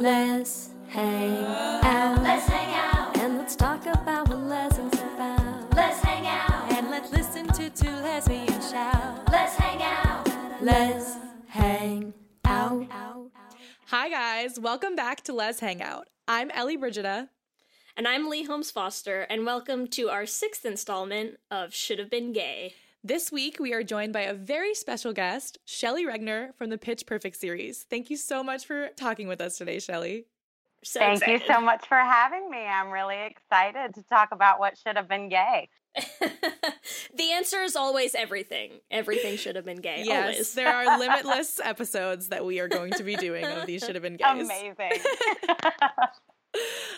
Let's hang out. Let's hang out. And let's talk about what lessons about. Let's hang out. And let's listen to two lesbians shout. Let's hang out. Let's hang out. Hi, guys. Welcome back to Lez Hangout. I'm Ellie Brigida. And I'm Leigh Holmes Foster, and welcome to our sixth installment of Should Have Been Gay. This week, we are joined by a very special guest, Shelley Regner from the Pitch Perfect series. Thank you so much for talking with us today, Shelley. So Thank you so much for having me. I'm really excited to talk about what should have been gay. the answer is always everything. Everything should have been gay. Yes, Always. there are limitless episodes that we are going to be doing of these should have been gays. Amazing.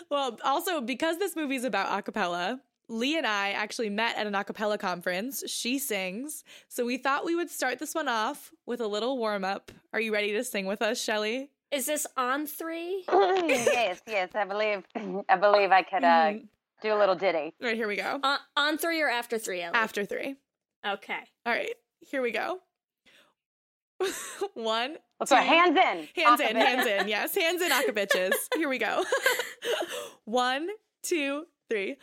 Well, also because this movie is about acapella, Leigh and I actually met at an acapella conference. She sings, so we thought we would start this one off with a little warm up. Are you ready to sing with us, Shelley? Is this on three? yes, yes. I believe I believe I could uh, Mhm. do a little ditty. All right, here we go. On, on three or after three, Ellie? After three. Okay. All right, here we go. One, Let's go. two- Hands in. hands in, hands in. Yes, hands in, acapitches. Here we go. One, two, three.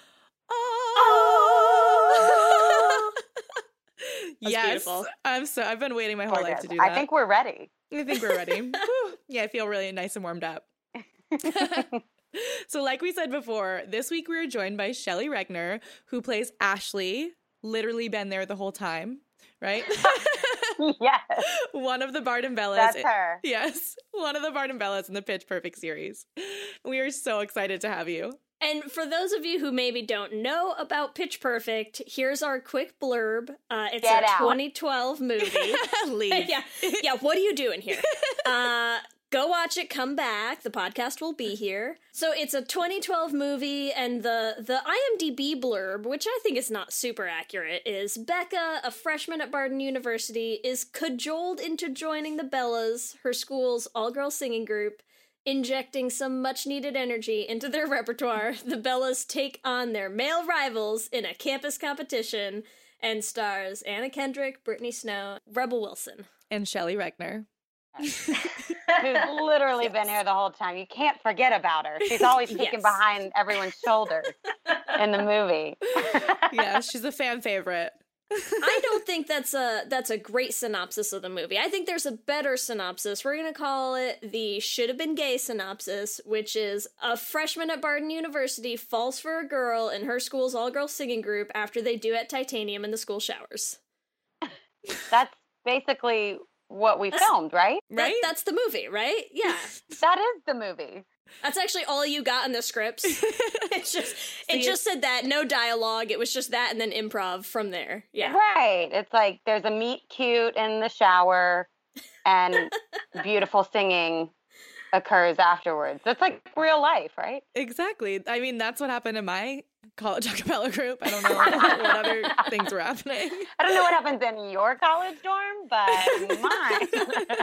Oh. That's yes, beautiful. I'm so. I've been waiting my whole life to do that. I think we're ready. I think we're ready. Yeah, I feel really nice and warmed up. so, like we said before, this week we are joined by Shelley Regner, who plays Ashley. Literally been there the whole time, right? yes, one of the Barden Bellas. that's her. Yes, one of the Barden Bellas in the Pitch Perfect series. We are so excited to have you. And for those of you who maybe don't know about Pitch Perfect, here's our quick blurb. Uh, it's Get a out. 2012 movie. Leave. yeah, yeah. What are you doing here? Uh, go watch it. Come back. The podcast will be here. So it's a 2012 movie, and the the IMDb blurb, which I think is not super accurate, is Becca, a freshman at Barden University, is cajoled into joining the Bellas, her school's all girl singing group. Injecting some much needed energy into their repertoire, the Bellas take on their male rivals in a campus competition and stars Anna Kendrick, Brittany Snow, Rebel Wilson. And Shelley Regner. Who's literally been here the whole time. You can't forget about her. She's always peeking Yes. behind everyone's shoulders in the movie. Yeah, she's a fan favorite. I don't think that's a that's a great synopsis of the movie. I think there's a better synopsis. We're gonna call it the should have been gay synopsis, which is a freshman at Barden University falls for a girl in her school's all girl singing group after they do at Titanium in the school showers. That's basically what we filmed, right? That- Right? that's the movie, right? Yeah. That is the movie. That's actually all you got in the scripts. it's just it See, just said that, no dialogue. It was just that and then improv from there. Yeah. Right. It's like there's a meet cute in the shower and beautiful singing occurs afterwards. That's like real life, right? Exactly. I mean, that's what happened in my college acapella group. I don't know what other things were happening. I don't know what happens in your college dorm, but mine.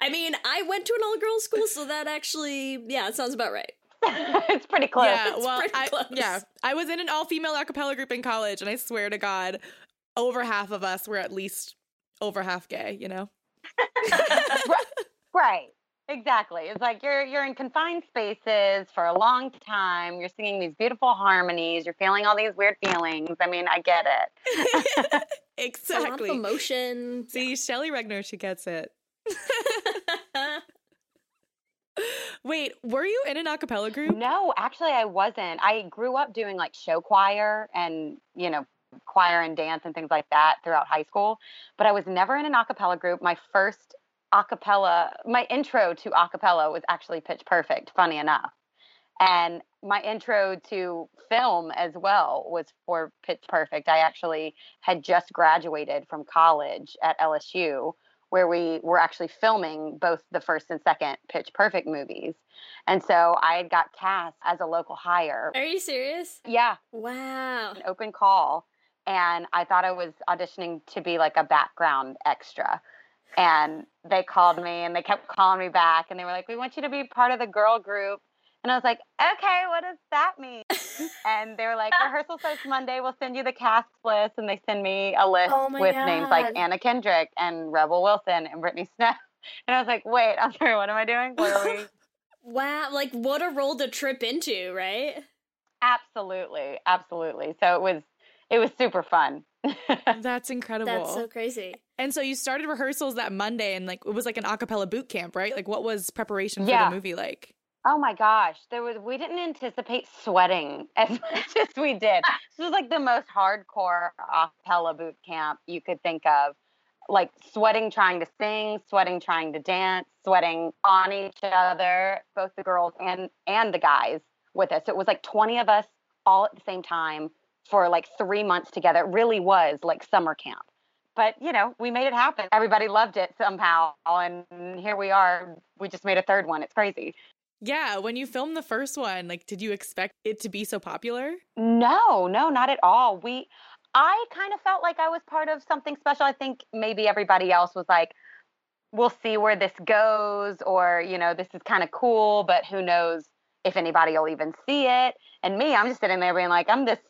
I mean, I went to an all girls school, so that actually, yeah, it sounds about right. it's pretty close. Yeah, well, pretty I, close. yeah, I was in an all-female a cappella group in college, and I swear to God, over half of us were at least over half gay. You know? Right. Exactly. It's like you're you're in confined spaces for a long time. You're singing these beautiful harmonies. You're feeling all these weird feelings. I mean, I get it. A lot of exactly. emotion. See, Shelley Regner, she gets it. Wait, were you in an a cappella group? No, actually, I wasn't. I grew up doing like show choir and you know choir and dance and things like that throughout high school, but I was never in an a cappella group. My first a cappella, my intro to a cappella was actually Pitch Perfect. Funny enough. And my intro to film as well was for Pitch Perfect. I actually had just graduated from college at LSU, where we were actually filming both the first and second Pitch Perfect movies. And so I had got cast as a local hire. Are you serious? Yeah, Wow. an open call. And I thought I was auditioning to be like a background extra. And they called me and they kept calling me back and they were like, We want you to be part of the girl group. And I was like, Okay, what does that mean? and they were like, Rehearsal starts Monday. We'll send you the cast list. And they send me a list Oh with names like Anna Kendrick and Rebel Wilson and Brittany Snow. And I was like, Wait, I'm sorry, what am I doing? What are we? Wow. Like, what a role to trip into, right? absolutely, absolutely. So it was, it was super fun. That's incredible. That's so crazy. and so you started rehearsals that Monday, and like it was like an a cappella boot camp, right? Like, what was preparation for Yeah. the movie like? Oh my gosh, there was we didn't anticipate sweating as much as we did. This was like the most hardcore acapella boot camp you could think of. Like sweating trying to sing, sweating trying to dance, sweating on each other, both the girls and and the guys with us. So It was like 20 of us all at the same time for like 3 months together. It really was like summer camp. But, you know, we made it happen. Everybody loved it somehow and here we are. We just made a third one. It's crazy. Yeah, when you filmed the first one, like, did you expect it to be so popular? No, no, not at all. We I kind of felt like I was part of something special. I think maybe everybody else was like we'll see where this goes or, you know, this is kind of cool, but who knows if anybody will even see it. And me, I'm just sitting there being like I'm this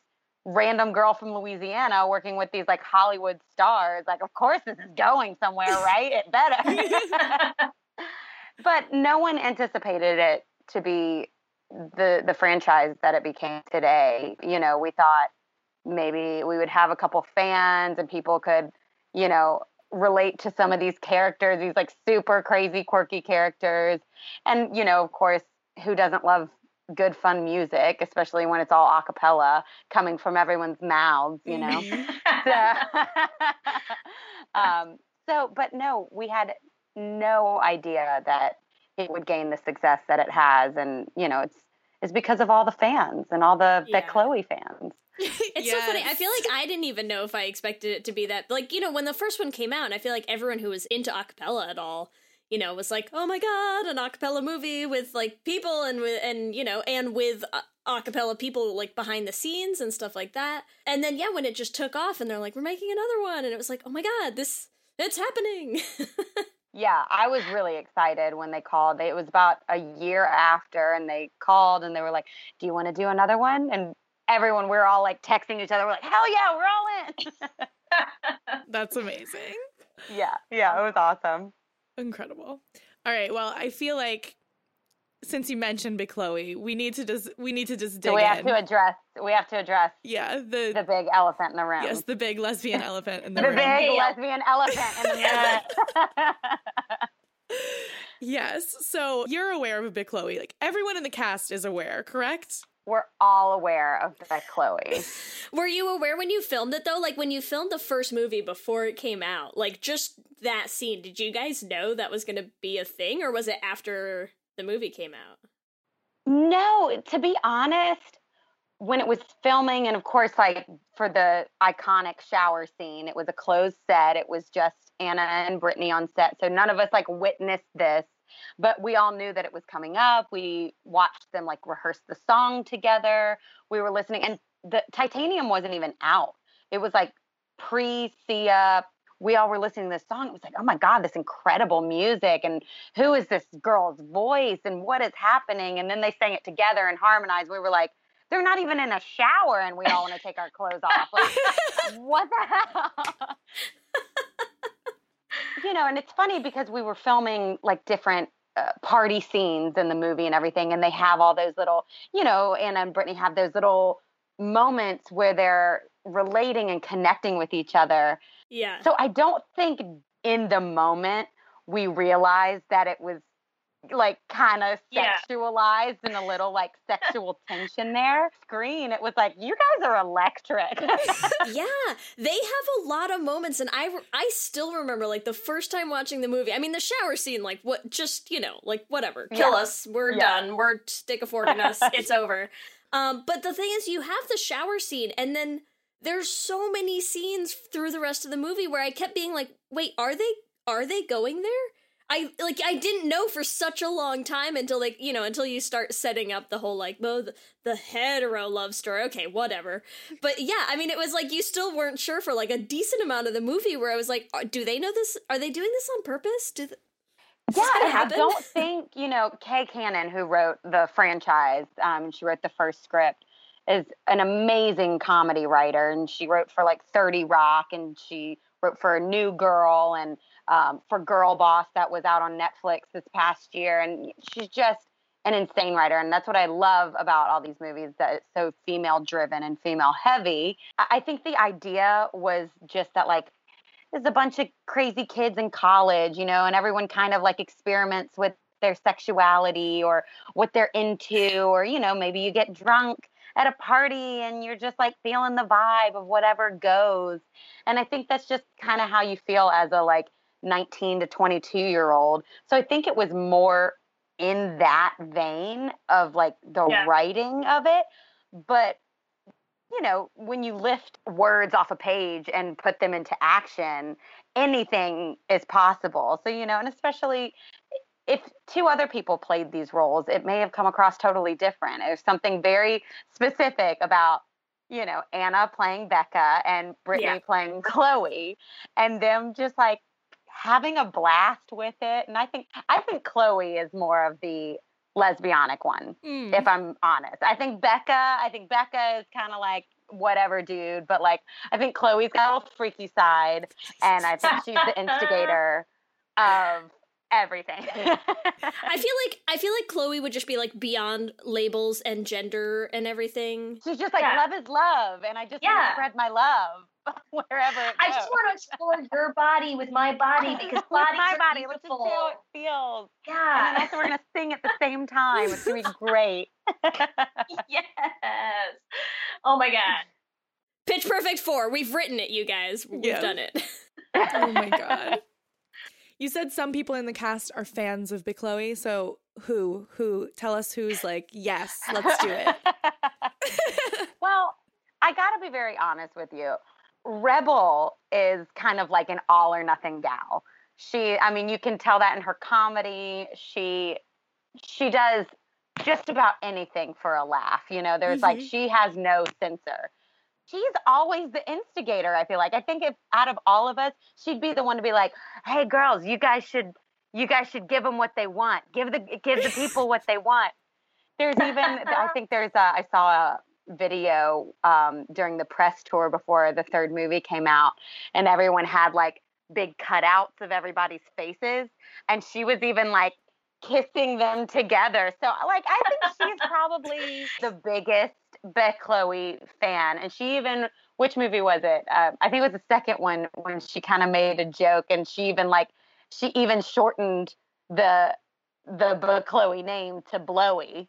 random girl from Louisiana working with these like Hollywood stars. Like of course this is going somewhere, right? It better. but no one anticipated it to be the the franchise that it became today. You know, we thought maybe we would have a couple fans and people could, you know, relate to some of these characters, these like super crazy quirky characters. And, you know, of course, who doesn't love good fun music, especially when it's all a cappella coming from everyone's mouths, you know? so, um, so, but no, we had no idea that it would gain the success that it has. And, you know, it's, it's because of all the fans and all the, Yeah. Bechloe fans. It's so funny. I feel like I didn't even know if I expected it to be that. Like, you know, when the first one came out, I feel like everyone who was into acapella at all, you know, it was like, "Oh my god, an acapella movie with like people and with and you know, and with uh, acapella people like behind the scenes and stuff like that." And then yeah, when it just took off, and they're like, "We're making another one," and it was like, "Oh my god, this it's happening." Yeah, I was really excited when they called. It was about a year after, and they called and they were like, "Do you want to do another one?" And everyone, we are all like texting each other. We're like, "Hell yeah, we're all in!" That's amazing. yeah, yeah, it was awesome. Incredible. All right. Well, I feel like since you mentioned Bechloe, we need to just we need to just dig So we have in. to address. We have to address yeah, the, the big elephant in the room. yes, the big lesbian elephant in the, the room. The big lesbian elephant in the room. Yes. So you're aware of a Bechloe. Like everyone in the cast is aware, correct? We're all aware of the Chloe. Were you aware when you filmed it though? Like when you filmed the first movie before it came out, like just that scene, did you guys know that was going to be a thing or was it after the movie came out? No, to be honest, when it was filming, and of course, like for the iconic shower scene, it was a closed set. It was just Anna and Brittany on set. So none of us like witnessed this, but we all knew that it was coming up. We watched them like rehearse the song together. We were listening, and the Titanium wasn't even out. It was like pre Sia. we all were listening to this song. It was like, oh my God, this incredible music. And who is this girl's voice and what is happening? And then they sang it together and harmonized. We were like, they're not even in a shower and we all want to take our clothes off. Like, what the hell? You know, and it's funny because we were filming like different uh, party scenes in the movie and everything, and they have all those little, you know, Anna and Brittany have those little moments where they're relating and connecting with each other. Yeah. So I don't think in the moment we realized that it was like kind of Yeah. sexualized and a little like sexual tension there. Screen, it was like, you guys are electric. yeah, they have a lot of moments, and I I still remember like the first time watching the movie. I mean, the shower scene, like what, just you know, like whatever, kill Yeah. us, we're Yeah. done, we're stick a fork in us, it's over. Um, but the thing is, you have the shower scene, and then there's so many scenes through the rest of the movie where I kept being like, wait, are they are they going there? I like I didn't know for such a long time until like you know until you start setting up the whole like the, the hetero love story. Okay whatever. But yeah I mean it was like you still weren't sure for like a decent amount of the movie where I was like do they know this? Are they doing this on purpose? Do th- yeah I don't think you know Kay Cannon, who wrote the franchise, um, she wrote the first script, is an amazing comedy writer, and she wrote for like Thirty Rock, and she wrote for a New Girl, and um, for Girlboss that was out on Netflix this past year, and she's just an insane writer, and that's what I love about all these movies that it's so female driven and female heavy. I I think the idea was just that like there's a bunch of crazy kids in college, you know, and everyone kind of like experiments with their sexuality or what they're into, or, you know, maybe you get drunk at a party and you're just like feeling the vibe of whatever goes. And I think that's just kind of how you feel as a like 19 to 22 year old. So I think it was more in that vein of like the Yeah. writing of it. But you know, when you lift words off a page and put them into action, anything is possible. So, you know, and especially if two other people played these roles, it may have come across totally different. There's something very specific about, you know, Anna playing Becca and Brittany Yeah. playing Chloe and them just like having a blast with it. And I think I think Chloe is more of the lesbianic one Mm. if I'm honest. I think Becca, I think Becca is kind of like whatever dude, but like I think Chloe's got a little freaky side and I think she's the instigator of everything. I feel like I feel like Chloe would just be like beyond labels and gender and everything she's just like Yeah. love is love and I just want to spread my love wherever it I just want to explore your body with my body because With bodies my are body. Let's just beautiful. see how it feels. Yeah. And then yeah. also we're gonna sing at the same time. It's gonna be great. yes. Oh my god. Pitch Perfect 4 we've written it you guys we've Yeah. done it oh my god. You said some people in the cast are fans of Bechloe, so who? Who? Tell us who's like, yes, let's do it. well, I got to be very honest with you. Rebel is kind of like an all or nothing gal. She, I mean, you can tell that in her comedy. She, she does just about anything for a laugh. You know, there's like Mhm. she has no censor. She's always the instigator. I feel like. I think if out of all of us, she'd be the one to be like, "Hey, girls, you guys should, you guys should give them what they want. Give the, give the people what they want." There's even, I think there's a, I saw a video um, during the press tour before the third movie came out, and everyone had like big cutouts of everybody's faces, and she was even like kissing them together. So like I think she's probably the biggest Bechloe fan, and she even which movie was it? Uh, I think it was the second one when she kind of made a joke, and she even like she even shortened the the Bechloe name to Blowy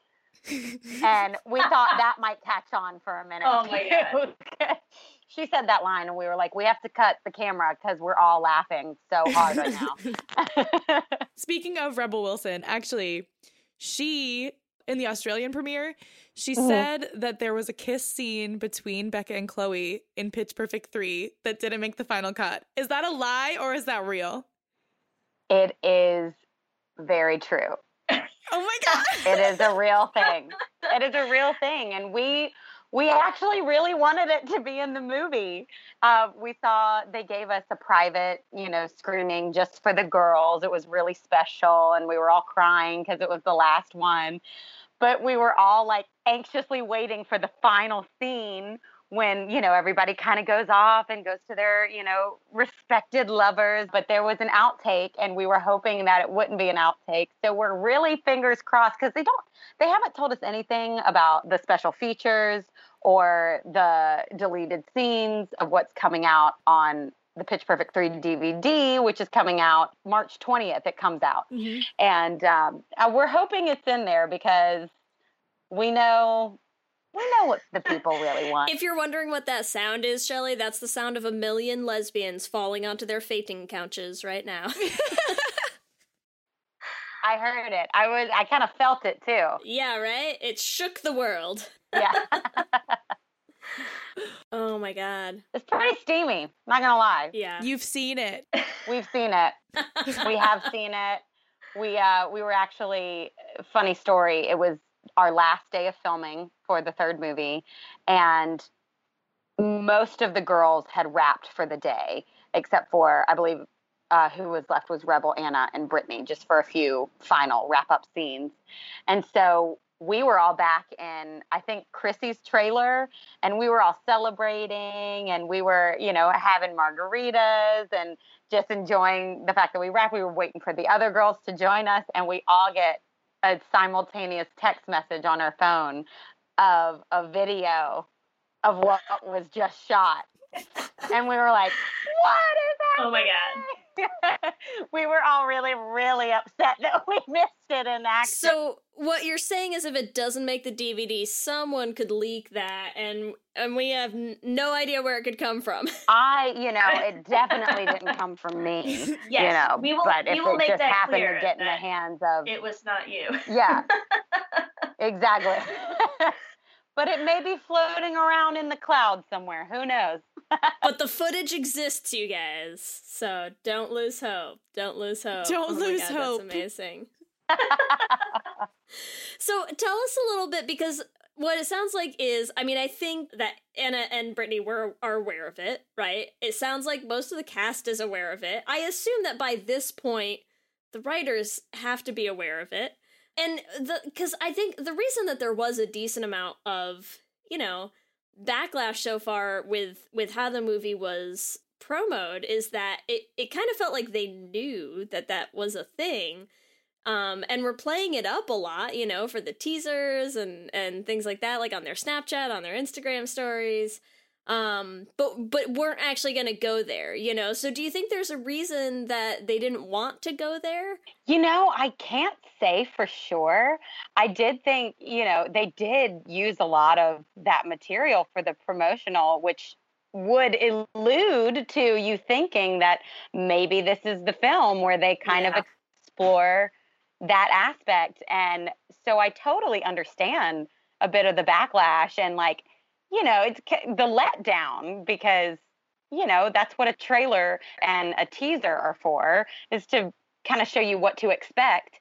and we thought that might catch on for a minute. Oh my too. she said that line, and we were like, "We have to cut the camera because we're all laughing so hard right now." Speaking of Rebel Wilson, actually, she in the Australian premiere, she Mhm. said that there was a kiss scene between Becca and Chloe in Pitch Perfect 3 that didn't make the final cut. Is that a lie or is that real? it is very true. Oh my god. It is a real thing. It is a real thing, and we we actually really wanted it to be in the movie. Uh, we saw they gave us a private, you know, screening just for the girls. It was really special, and we were all crying because it was the last one. But we were all like anxiously waiting for the final scene when you know everybody kind of goes off and goes to their you know respected lovers but there was an outtake and we were hoping that it wouldn't be an outtake so we're really fingers crossed because they don't they haven't told us anything about the special features or the deleted scenes of what's coming out on the Pitch Perfect 3 DVD, which is coming out March 20th. It comes out. Mm-hmm. And um, uh, we're hoping it's in there because we know we know what the people really want. If you're wondering what that sound is, Shelley, that's the sound of a million lesbians falling onto their fainting couches right now. I heard it. I was I kind of felt it too. yeah, right? It shook the world. Yeah. Oh my god. it's pretty steamy, not gonna lie. Yeah. You've seen it. We've seen it. we have seen it. We uh we were actually funny story. It was our last day of filming for the third movie and most of the girls had wrapped for the day except for I believe uh, who was left was Rebel Anna and Brittany just for a few final wrap up scenes. And so we were all back in I think Chrissie's trailer and we were all celebrating and we were, you know, having margaritas and just enjoying the fact that we wrapped. We were waiting for the other girls to join us and we all get a simultaneous text message on our phone of a video of what was just shot. And we were like, what is that? Oh my god. we were all really, really upset that we missed it in action. So what you're saying is if it doesn't make the DVD, someone could leak that and and we have n- no idea where it could come from. I, you know, it definitely didn't come from me. you know, we will- but we if will it make just that happened to get in the hands of, It was not you. yeah, exactly. but it may be floating around in the cloud somewhere. Who knows? But the footage exists, you guys. So don't lose hope. Don't lose hope. Don't Oh lose God, hope. That's amazing. so tell us a little bit because what it sounds like is, I mean, I think that Anna and Brittany were are aware of it, right? It sounds like most of the cast is aware of it. I assume that by this point, the writers have to be aware of it, and the because I think the reason that there was a decent amount of you know backlash so far with with how the movie was promoted is that it it kind of felt like they knew that that was a thing um and we're playing it up a lot you know for the teasers and and things like that like on their snapchat on their instagram stories um but but weren't actually going to go there you know so do you think there's a reason that they didn't want to go there You know, I can't say for sure. I did think, you know, they did use a lot of that material for the promotional, which would allude to you thinking that maybe this is the film where they kind Yeah. of explore that aspect. And so I totally understand a bit of the backlash and, like, you know, it's the letdown because, you know, that's what a trailer and a teaser are for is to kind of show you what to expect.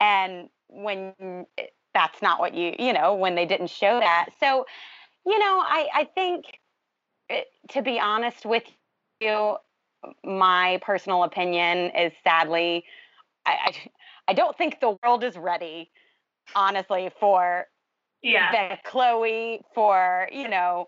And when that's not what you you know when they didn't show that. So you know i i think eh, to be honest with you my personal opinion is sadly i i, I don't think the world is ready honestly for Yeah. the Chloe for, you know,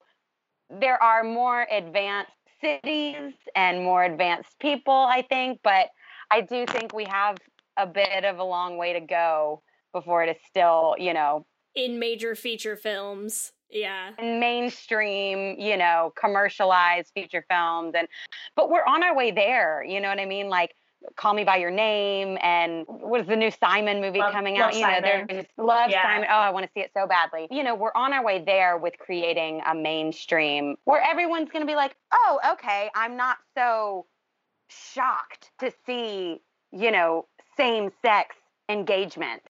there are more advanced cities and more advanced people, I think, but I do think we have a bit of a long way to go before it is still, you know, in major feature films yeah mainstream, you know, commercialized feature films and but we're on our way there, you know what I mean? Like Call Me by Your Name and what is the new Simon movie Love- coming Love out? You know, Simon. there's Love Yeah. Simon. Oh, I want to see it so badly. You know, we're on our way there with creating a mainstream where everyone's going to be like, "Oh, okay, I'm not so shocked to see, you know, same-sex engagement."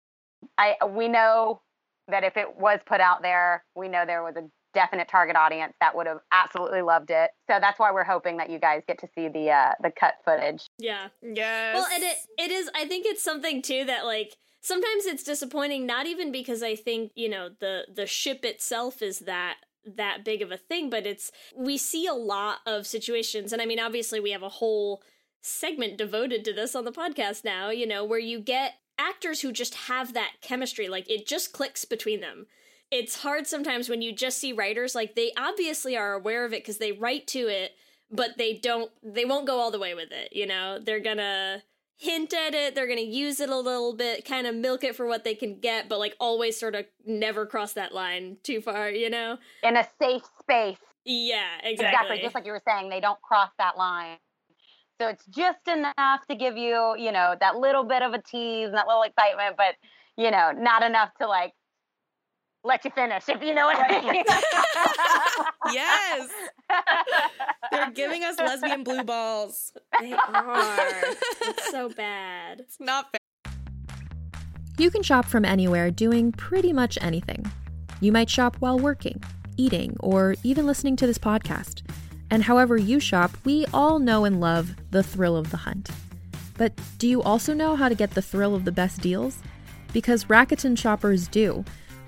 I we know that if it was put out there, we know there was a definite target audience that would have absolutely loved it. So that's why we're hoping that you guys get to see the uh, the cut footage. yeah Yes. Well, and it it is. I think it's something too that like sometimes it's disappointing. Not even because I think you know the the ship itself is that that big of a thing, but it's we see a lot of situations and I mean obviously we have a whole segment devoted to this on the podcast now, you know, where you get actors who just have that chemistry like it just clicks between them. It's hard sometimes when you just see writers like they obviously are aware of it cuz they write to it, but they don't they won't go all the way with it, you know. They're to hint at it, they're to use it a little bit, kind of milk it for what they can get, but like always sort of never cross that line too far, you know? In a safe space. Yeah, exactly. Exactly. Just like you were saying, they don't cross that line. So it's just enough to give you, you know, that little bit of a tease and that little excitement, but, you know, not enough to like let you finish, if you know what I mean. Yes. They're giving us lesbian blue balls. They are. it's so bad. It's not fair. You can shop from anywhere doing pretty much anything. You might shop while working, eating, or even listening to this podcast. And however you shop, we all know and love the thrill of the hunt. But do you also know how to get the thrill of the best deals? Because Rakuten shoppers do.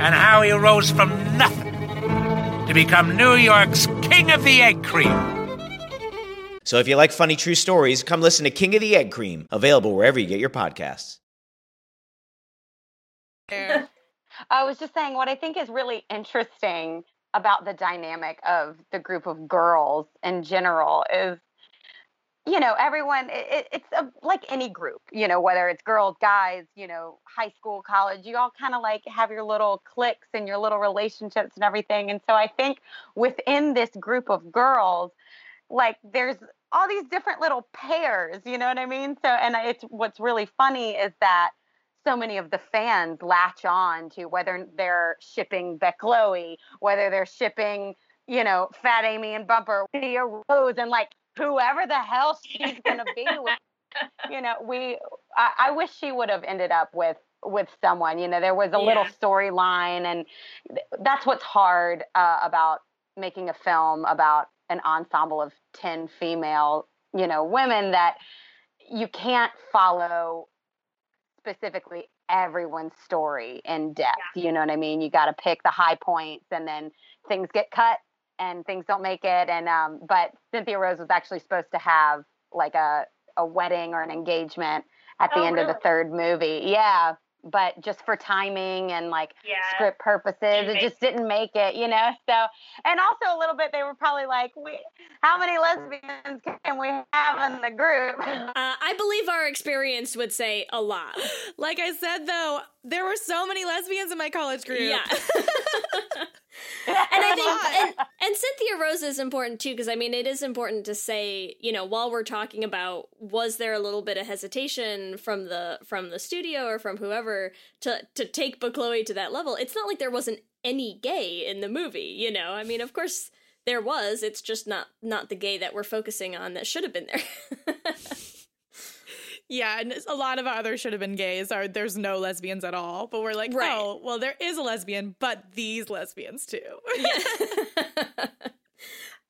and how he rose from nothing to become New York's King of the Egg Cream. So if you like funny true stories, come listen to King of the Egg Cream, available wherever you get your podcasts. I was just saying what I think is really interesting about the dynamic of the group of girls in general is you know everyone it, it- it's a, like any group you know whether it's girls guys you know high school college you all kind of like have your little cliques and your little relationships and everything. And so i think within this group of girls like there's all these different little pairs you know what i mean? So and it's what's really funny is that so many of the fans latch on to whether they're shipping Bechloe, whether they're shipping, you know, Fat Amy and Bumper, Thea Rose, and like whoever the hell she's gonna be with. You know, we I, I wish she would have ended up with with someone. You know, there was a little storyline, and th- that's what's hard uh, about making a film about an ensemble of ten female, you know, women that you can't follow specifically everyone's story in depth. You know what I mean? You got to pick the high points, and then things get cut and things don't make it. And um, but Cynthia Rose was actually supposed to have like a a wedding or an engagement at the Oh, end of the third movie. Yeah. But just for timing and like Yeah. script purposes, Didn't it just didn't make it, you know. So, and also a little bit, they were probably like, we, "How many lesbians can we have in the group?" Uh, I believe our experience would say a lot. Like I said, though, there were so many lesbians in my college group. Yeah. and I think and, and Cynthia Rose is important too because I mean it is important to say you know while we're talking about was there a little bit of hesitation from the from the studio or from whoever to to take Chloe to that level it's not like there wasn't any gay in the movie you know? I mean of course there was it's just not not the gay that we're focusing on that should have been there Yeah, and a lot of our other should have been gays are there's no lesbians at all, but we're like, Right. oh, well, there is a lesbian, but these lesbians too.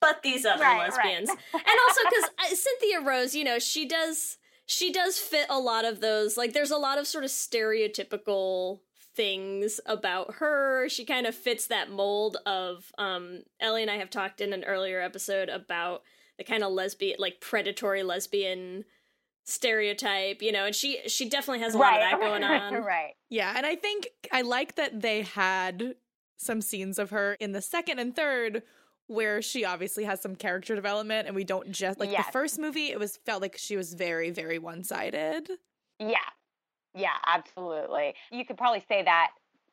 but these other Right, right. lesbians and also because cynthia rose you know she does she does fit a lot of those like there's a lot of sort of stereotypical things about her she kind of fits that mold of um ellie and i have talked in an earlier episode about the kind of lesbian like predatory lesbian stereotype you know and she she definitely has a lot of that going on right. Yeah, and I think I like that they had some scenes of her in the second and third where she obviously has some character development and we don't just like Yes. the first movie it was felt like she was very very one-sided. Yeah. Yeah, absolutely. You could probably say that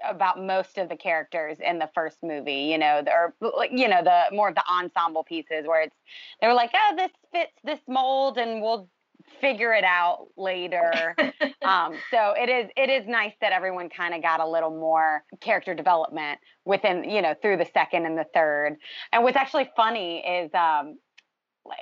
about most of the characters in the first movie, you know, the- or like, you know, the more of the ensemble pieces where it's they were like, "Oh, this fits this mold and we'll figure it out later." um, so it is it is nice that everyone kind of got a little more character development within, you know, through the second and the third. And what's actually funny is um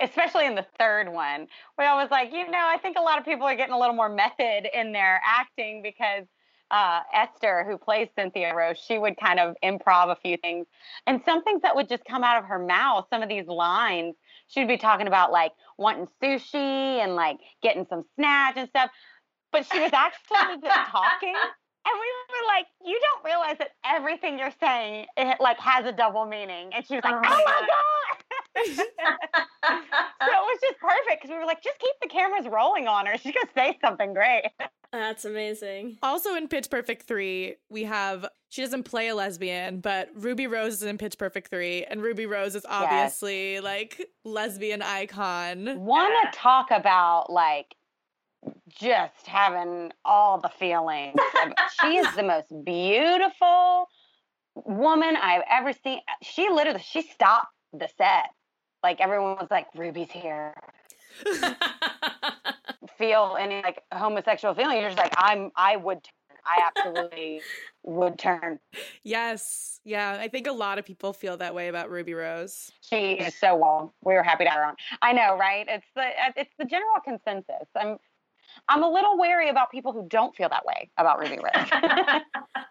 especially in the third one, where I was like, you know, I think a lot of people are getting a little more method in their acting because uh, Ester, who plays Cynthia Rose, she would kind of improv a few things. And some things that would just come out of her mouth, some of these lines, she'd be talking about like wanting sushi and like getting some snacks and stuff. But she was actually just talking. And we were like, you don't realize that everything you're saying it like has a double meaning. And she was like, Oh oh my my God. so it was just perfect because we were like, just keep the cameras rolling on her. She's gonna say something great. that's amazing Also in Pitch Perfect 3, we have she doesn't play a lesbian, but Ruby Rose is in Pitch Perfect 3 and Ruby Rose is obviously like lesbian icon. Want to talk about like just having all the feelings? she is the most beautiful woman I've ever seen. She literally she stopped the set. Like everyone was like, Ruby's here. Feel any like homosexual feeling? You're just like, I'm. I would. Turn. I absolutely would turn. Yes. Yeah, I think a lot of people feel that way about Ruby Rose. She is so well. We were happy to have her on. I know, right? It's the uh, it's the general consensus. I'm I'm a little wary about people who don't feel that way about Ruby Rose.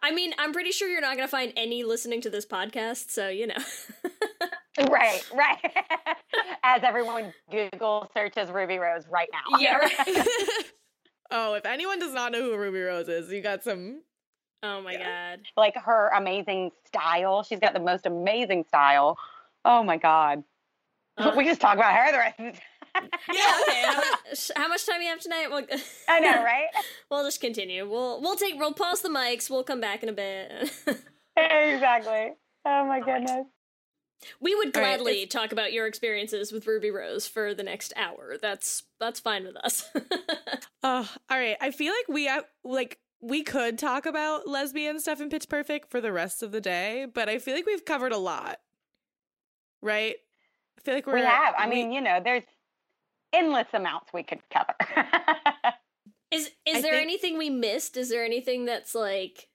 i mean i'm pretty sure you're not going to find any listening to this podcast so you know right, right. As everyone Google searches Ruby Rose right now. yeah right. Oh, if anyone does not know who Ruby Rose is, you got some oh my god Like her amazing style. She's got the most amazing style. Oh my god. Uh. we just talk about her the rest of the time. yeah okay how much, how much time do you have tonight well, I know, right? we'll just continue we'll we'll take we'll pause the mics we'll come back in a bit exactly. Oh my goodness. We would All right, gladly talk about your experiences with ruby rose for the next hour that's that's fine with us Oh, all right. I feel like we have, like we could talk about lesbian stuff in Pitch Perfect for the rest of the day, but I feel like we've covered a lot. Right? I feel like we're we have. I we- mean, you know, there's endless amounts we could cover. Is is I there think- anything we missed? Is there anything that's like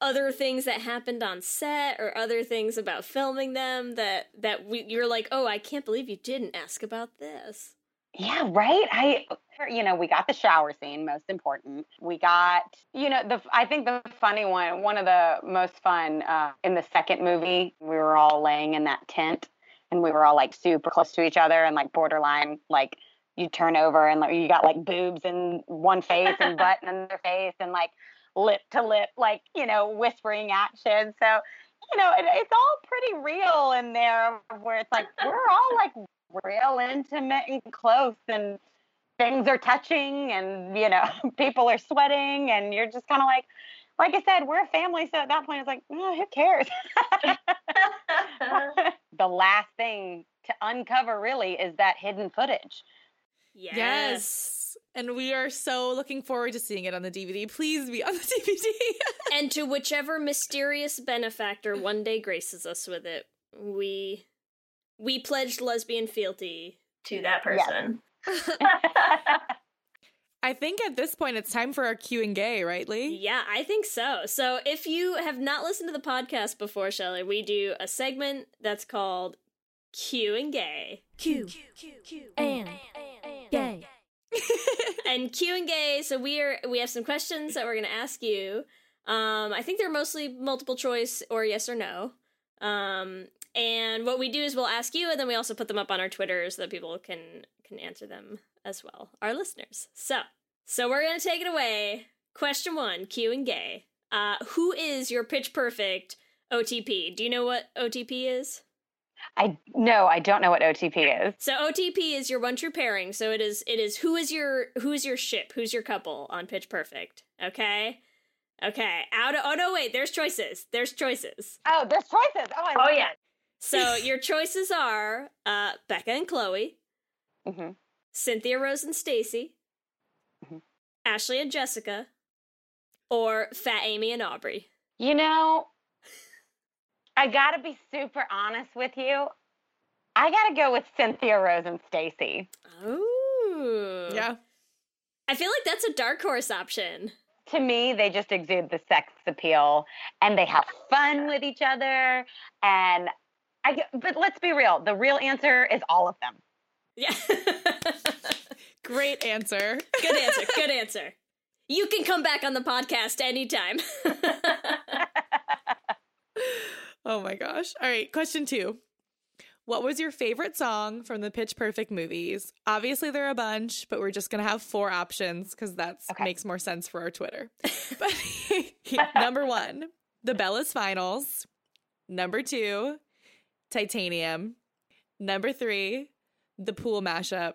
other things that happened on set or other things about filming them that that we you're like, "Oh, I can't believe you didn't ask about this." yeah, right. I, you know, we got the shower scene, most important. We got, you know, the. I think the funny one, one of the most fun uh, in the second movie, we were all laying in that tent, and we were all like super close to each other and like borderline, like you turn over and like you got like boobs in one face and butt in another face and like lip to lip, like you know, whispering action. So, you know, it, it's all pretty real in there, where it's like we're all like real intimate and close and things are touching and you know people are sweating and you're just kind of like like i said we're a family so at that point it's like oh, who cares the last thing to uncover really is that hidden footage Yes. Yes. And we are so looking forward to seeing it on the DVD. Please be on the DVD. and to whichever mysterious benefactor one day graces us with it, we we pledged lesbian fealty to that person. I think at this point it's time for our Q and gay, right, Leigh? Yeah, I think so. So if you have not listened to the podcast before, Shelley, we do a segment that's called Q and Gay. Q, and, gay. And Q and Gay. So we are we have some questions that we're gonna ask you. Um, I think they're mostly multiple choice or yes or no. Um, and what we do is we'll ask you, and then we also put them up on our Twitter so that people can can answer them as well, our listeners. So, so we're gonna take it away. Question one: Q and Gay. Uh, who is your Pitch Perfect OTP? Do you know what OTP is? I no, I don't know what OTP is. So OTP is your one true pairing. So it is it is who is your who is your ship? Who's your couple on Pitch Perfect? Okay. Okay. Out of oh no wait, there's choices. There's choices. Oh, there's choices. Oh, I Oh love yeah. So your choices are uh Beca and Chloe, it. Mhm. Cynthia Rose and Stacie, Mhm. Ashley and Jessica, or Fat Amy and Aubrey. You know, I gotta be super honest with you. I gotta go with Cynthia Rose and Stacie. Ooh. Yeah. I feel like that's a dark horse option. To me, they just exude the sex appeal, and they have fun with each other. And I, g- but let's be real. The real answer is all of them. Yeah. Great answer. Good answer. Good answer. You can come back on the podcast anytime. Oh my gosh. All right, question two. What was your favorite song from the Pitch Perfect movies? Obviously, there are a bunch, but we're just gonna have four options because that Okay. makes more sense for our Twitter. but number one, The Bellas Finals. Number two, Titanium. Number three, The Pool Mashup.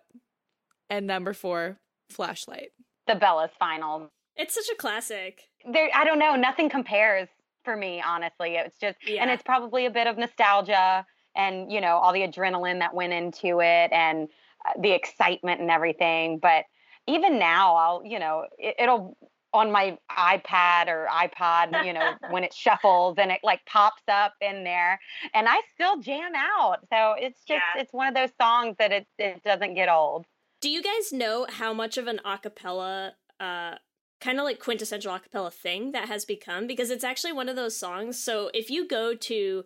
And number four, Flashlight. The Bellas finals. it's such a classic. There, I don't know. Nothing compares for me, honestly. It's just, and it's probably a bit of nostalgia and you know all the adrenaline that went into it and uh, the excitement and everything. But even now, I'll, you know, it, it'll on my iPad or iPod, you know, when it shuffles and it like pops up in there, and I still jam out. So it's just, Yeah. it's one of those songs that it it doesn't get old. Do you guys know how much of an acapella, uh, kind of like quintessential acapella thing that has become? Because it's actually one of those songs. So if you go to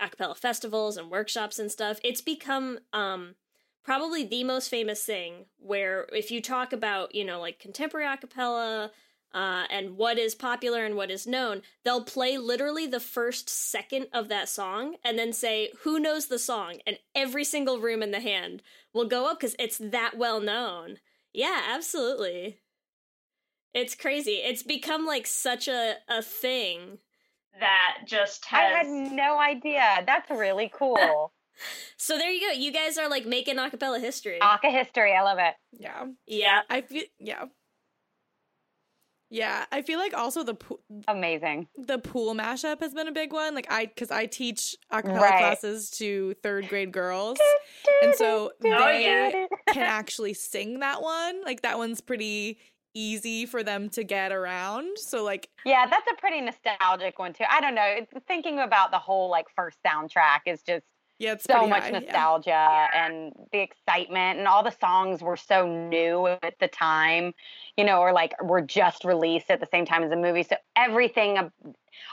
acapella festivals and workshops and stuff, it's become um, probably the most famous thing. Where if you talk about, you know, like contemporary acapella. Uh, and what is popular and what is known, they'll play literally the first second of that song and then say, Who knows the song? And every single room in the hand will go up because it's that well known. Yeah, absolutely. It's crazy. It's become like such a, a thing. That just I had no idea. That's really cool. So there you go. You guys are like making acapella history. Aca history. I love it. Yeah. yeah. I feel, yeah. Yeah, I feel like also the pool, Amazing. the pool mashup has been a big one. Like I, because I teach acapella Right. classes to third grade girls, and so they Oh, yeah. can actually sing that one. Like that one's pretty easy for them to get around. So like, Yeah, that's a pretty nostalgic one too. I don't know. Thinking about the whole like first soundtrack is just yeah, it's so much high, yeah. nostalgia and the excitement and all the songs were so new at the time, you know, or like were just released at the same time as the movie. So everything,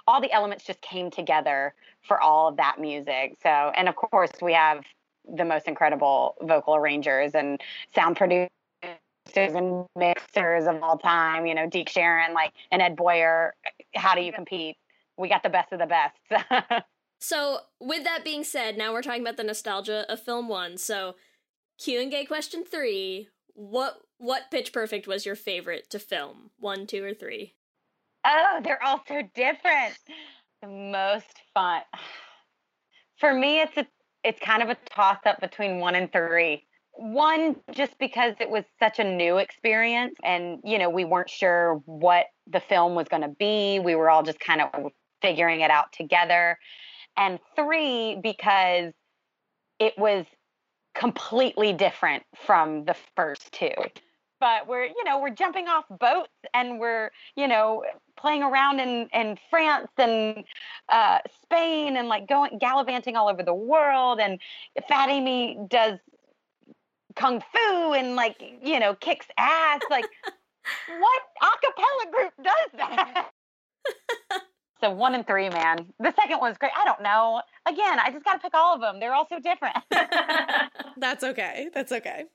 all the elements just came together for all of that music. So, and of course, we have the most incredible vocal arrangers and sound producers and mixers of all time, you know, Deke Sharon, like, and Ed Boyer. How do you compete? We got the best of the best. So with that being said, now we're talking about the nostalgia of film one. So Q and Gay question three. What what Pitch Perfect was your favorite to film? One, two, or three? Oh, they're all so different. The most fun. For me, it's a it's kind of a toss up between one and three. One, just because it was such a new experience, and you know we weren't sure what the film was going to be. We were all just kind of figuring it out together. And three, because it was completely different from the first two but we're you know we're jumping off boats and we're you know playing around in in France and uh, Spain and like going gallivanting all over the world and Fat Amy does kung fu and like you know kicks ass like what acapella group does that? So one and three man. The second one's great. I don't know. Again I just got to pick all of them they're all so different. That's okay. That's okay.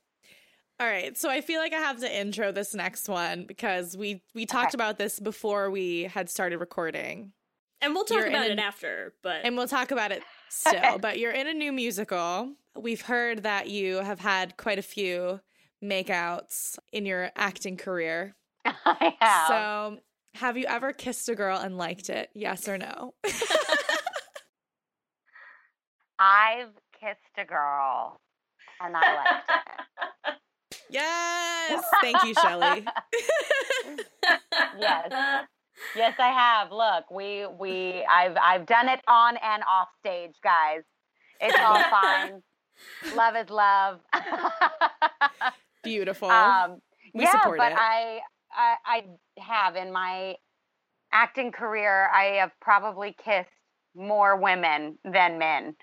All right, so I feel like I have to intro this next one because we we talked about this before we had started recording. And we'll talk You're about a- it after, but And we'll talk about it still, but you're in a new musical. We've heard that you have had quite a few makeouts in your acting career. I have. So, have you ever kissed a girl and liked it? Yes or no? I've kissed a girl and I liked it. yes. Thank you, Shelley. yes. Yes, I have. Look, we we I've I've done it on and off stage, guys. It's all fine. Love is love. Beautiful. um, We yeah, support but it. I, I I have in my acting career, I have probably kissed more women than men.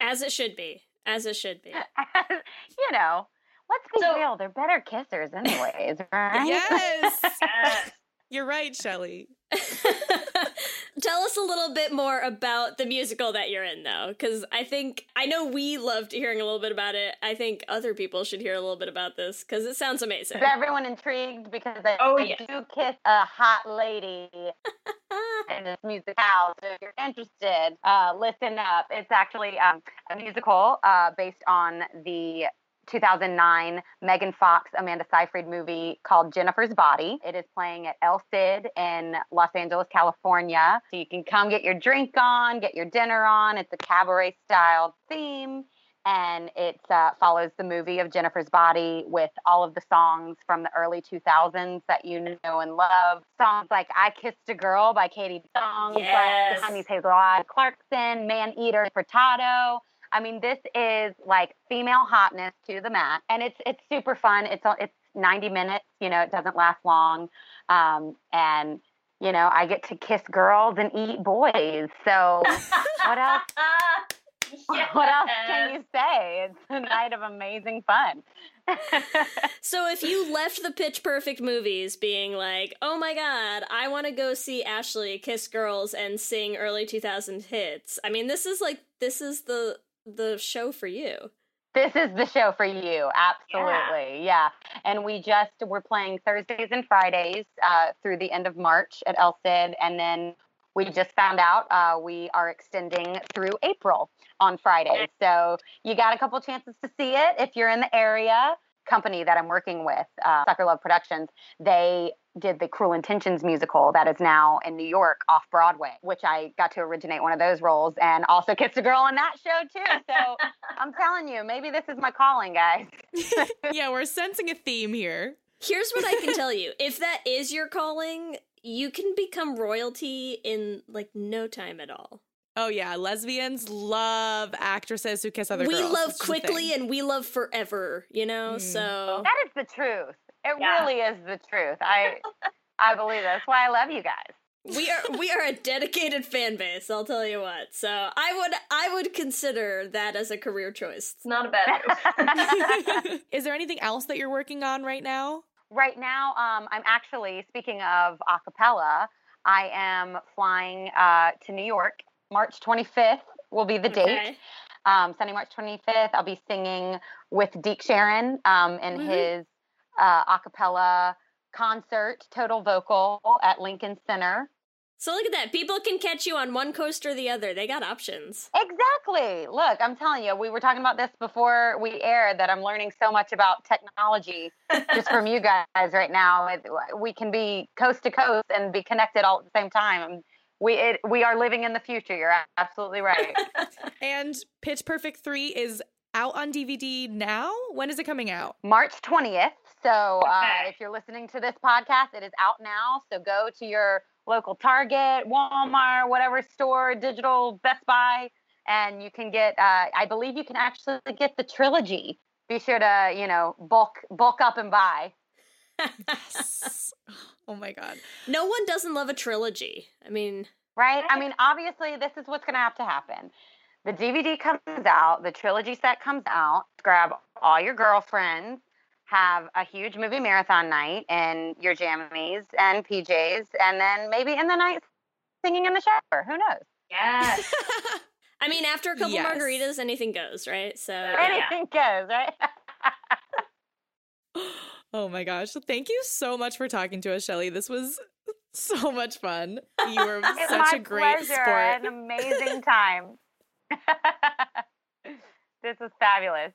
as it should be. As it should be. you know, let's be So- real. They're better kissers, anyways, right? yes. Yes. You're right, Shelley. Tell us a little bit more about the musical that you're in, though, because I think I know we loved hearing a little bit about it. I think other people should hear a little bit about this because it sounds amazing. Is everyone intrigued? Because I, Oh, I yes. do kiss a hot lady in this musicale. So if you're interested, uh, listen up. It's actually um, a musical uh, based on the 2009 Megan Fox, Amanda Seyfried movie called Jennifer's Body. It is playing at El Cid in Los Angeles, California. So you can come get your drink on, get your dinner on. It's a cabaret style theme and it uh, follows the movie of Jennifer's Body with all of the songs from the early 2000s that you know and love. Songs like I Kissed a Girl by Katy Songs, Yes. Honey's Hazel Clarkson, Man Eater, Furtado. I mean, this is like female hotness to the mat, and it's it's super fun. It's it's 90 minutes. You know, it doesn't last long, um, and you know, I get to kiss girls and eat boys. So what else? What else can you say? It's a night of amazing fun. So if you left the Pitch Perfect movies being like, "Oh my god, I want to go see Ashley kiss girls and sing early 2000 hits." I mean, this is like this is the the show for you. This is the show for you. Absolutely. Yeah. And we just, we're playing Thursdays and Fridays uh, through the end of March at El Cid. And then we just found out uh, we are extending through April on Fridays. So you got a couple chances to see it if you're in the area. Company that I'm working with, uh, Sucker Love Productions, they did the Cruel Intentions musical that is now in New York off Broadway, which I got to originate one of those roles and also kissed a girl in that show too. So I'm telling you, maybe this is my calling, guys. yeah, we're sensing a theme here. Here's what I can tell you. If that is your calling, you can become royalty in like no time at all. Oh yeah, lesbians love actresses who kiss other we girls. We love It's quickly and we love forever, you know? Mm. So That is the truth. It Yeah. really is the truth. I I believe that. That's why I love you guys. we are we are a dedicated fan base, I'll tell you what. So I would I would consider that as a career choice. It's not a bad move. is there anything else that you're working on right now? Right now, um, I'm actually speaking of acapella. I am flying uh, to New York. March 25th will be the date. Okay. Um, Sunday, March 25th, I'll be singing with Deke Sharon um, in Woohoo. his uh, acapella concert, total vocal at Lincoln Center. So look at that. People can catch you on one coast or the other. They got options. Exactly. Look, I'm telling you, we were talking about this before we aired that I'm learning so much about technology just from you guys right now. We can be coast to coast and be connected all at the same time. We it, we are living in the future. You're absolutely right. And Pitch Perfect 3 is out on DVD now? When is it coming out? March 20th. So uh, Okay. if you're listening to this podcast, it is out now. So go to your local Target, Walmart, whatever store, digital, Best Buy, and you can get. Uh, I believe you can actually get the trilogy. Be sure to you know bulk bulk up and buy. Yes. oh my god. No one doesn't love a trilogy. I mean, Right? I mean, obviously, this is what's going to have to happen. The DVD comes out, the trilogy set comes out. Grab all your girlfriends, have a huge movie marathon night in your jammies and PJs, and then maybe in the night singing in the shower. Who knows? yes. I mean, after a couple Yes. margaritas, anything goes, right? So yeah. Anything goes, right? Oh my gosh. Thank you so much for talking to us, Shelley. This was so much fun. You were such a great pleasure. sport. An amazing time. this is fabulous.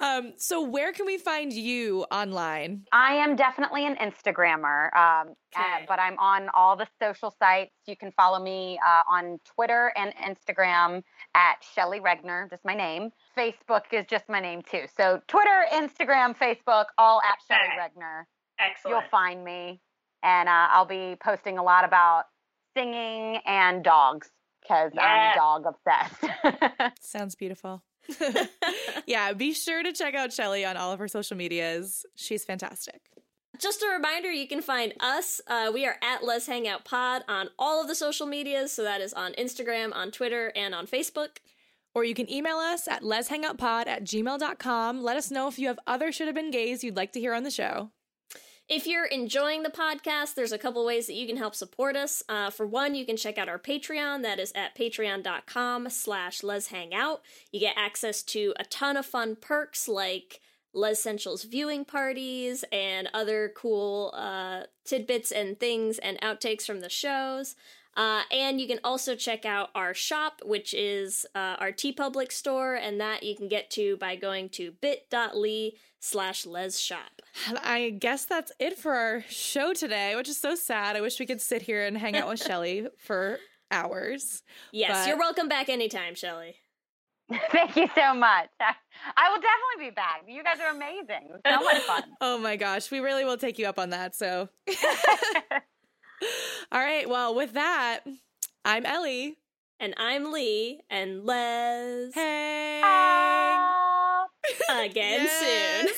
Um, so where can we find you online? I am definitely an Instagrammer, um, uh, but I'm on all the social sites. You can follow me uh, on Twitter and Instagram at Shelley Regner, just my name. Facebook is just my name too. So Twitter, Instagram, Facebook, all at Shelley Okay. Regner. Excellent. You'll find me, and uh, I'll be posting a lot about singing and dogs because. I'm dog obsessed. Sounds beautiful. yeah, be sure to check out Shelley on all of her social medias. She's fantastic. Just a reminder, you can find us. Uh, we are at Lez Hangout Pod on all of the social medias. So that is on Instagram, on Twitter, and on Facebook. Or you can email us at lezhangoutpod at gmail.com. Let us know if you have other should have been gays you'd like to hear on the show. If you're enjoying the podcast, there's a couple ways that you can help support us. Uh, for one, you can check out our Patreon. That is at patreon.com slash lezhangout. You get access to a ton of fun perks like Les Essentials viewing parties and other cool uh, tidbits and things and outtakes from the shows. Uh, and you can also check out our shop, which is uh, our TeePublic store, and that you can get to by going to bit.ly slash lez shop. I guess that's it for our show today, which is so sad. I wish we could sit here and hang out with Shelley for hours. Yes, But- you're welcome back anytime, Shelley. Thank you so much. I, I will definitely be back. You guys are amazing. So much fun. Oh my gosh, we really will take you up on that. So, all right. Well, with that, I'm Ellie. And I'm Leigh, and Les. Hey. Again soon.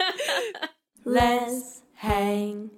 Let's hang